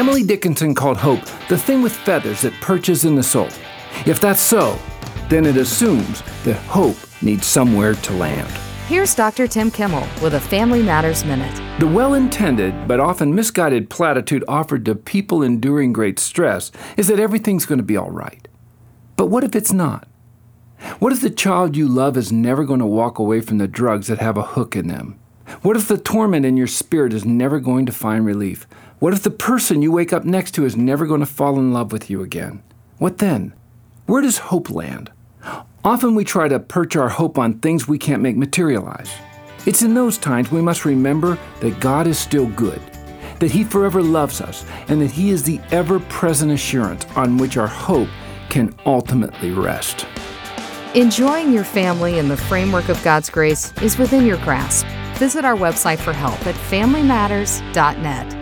Emily Dickinson called hope the thing with feathers that perches in the soul. If that's so, then it assumes that hope needs somewhere to land. Here's Dr. Tim Kimmel with a Family Matters Minute. The well intended but often misguided platitude offered to people enduring great stress is that everything's going to be all right. But what if it's not? What if the child you love is never going to walk away from the drugs that have a hook in them? What if the torment in your spirit is never going to find relief? What if the person you wake up next to is never going to fall in love with you again? What then? Where does hope land? Often we try to perch our hope on things we can't make materialize. It's in those times we must remember that God is still good, that He forever loves us, and that He is the ever present assurance on which our hope can ultimately rest. Enjoying your family in the framework of God's grace is within your grasp. Visit our website for help at familymatters.net.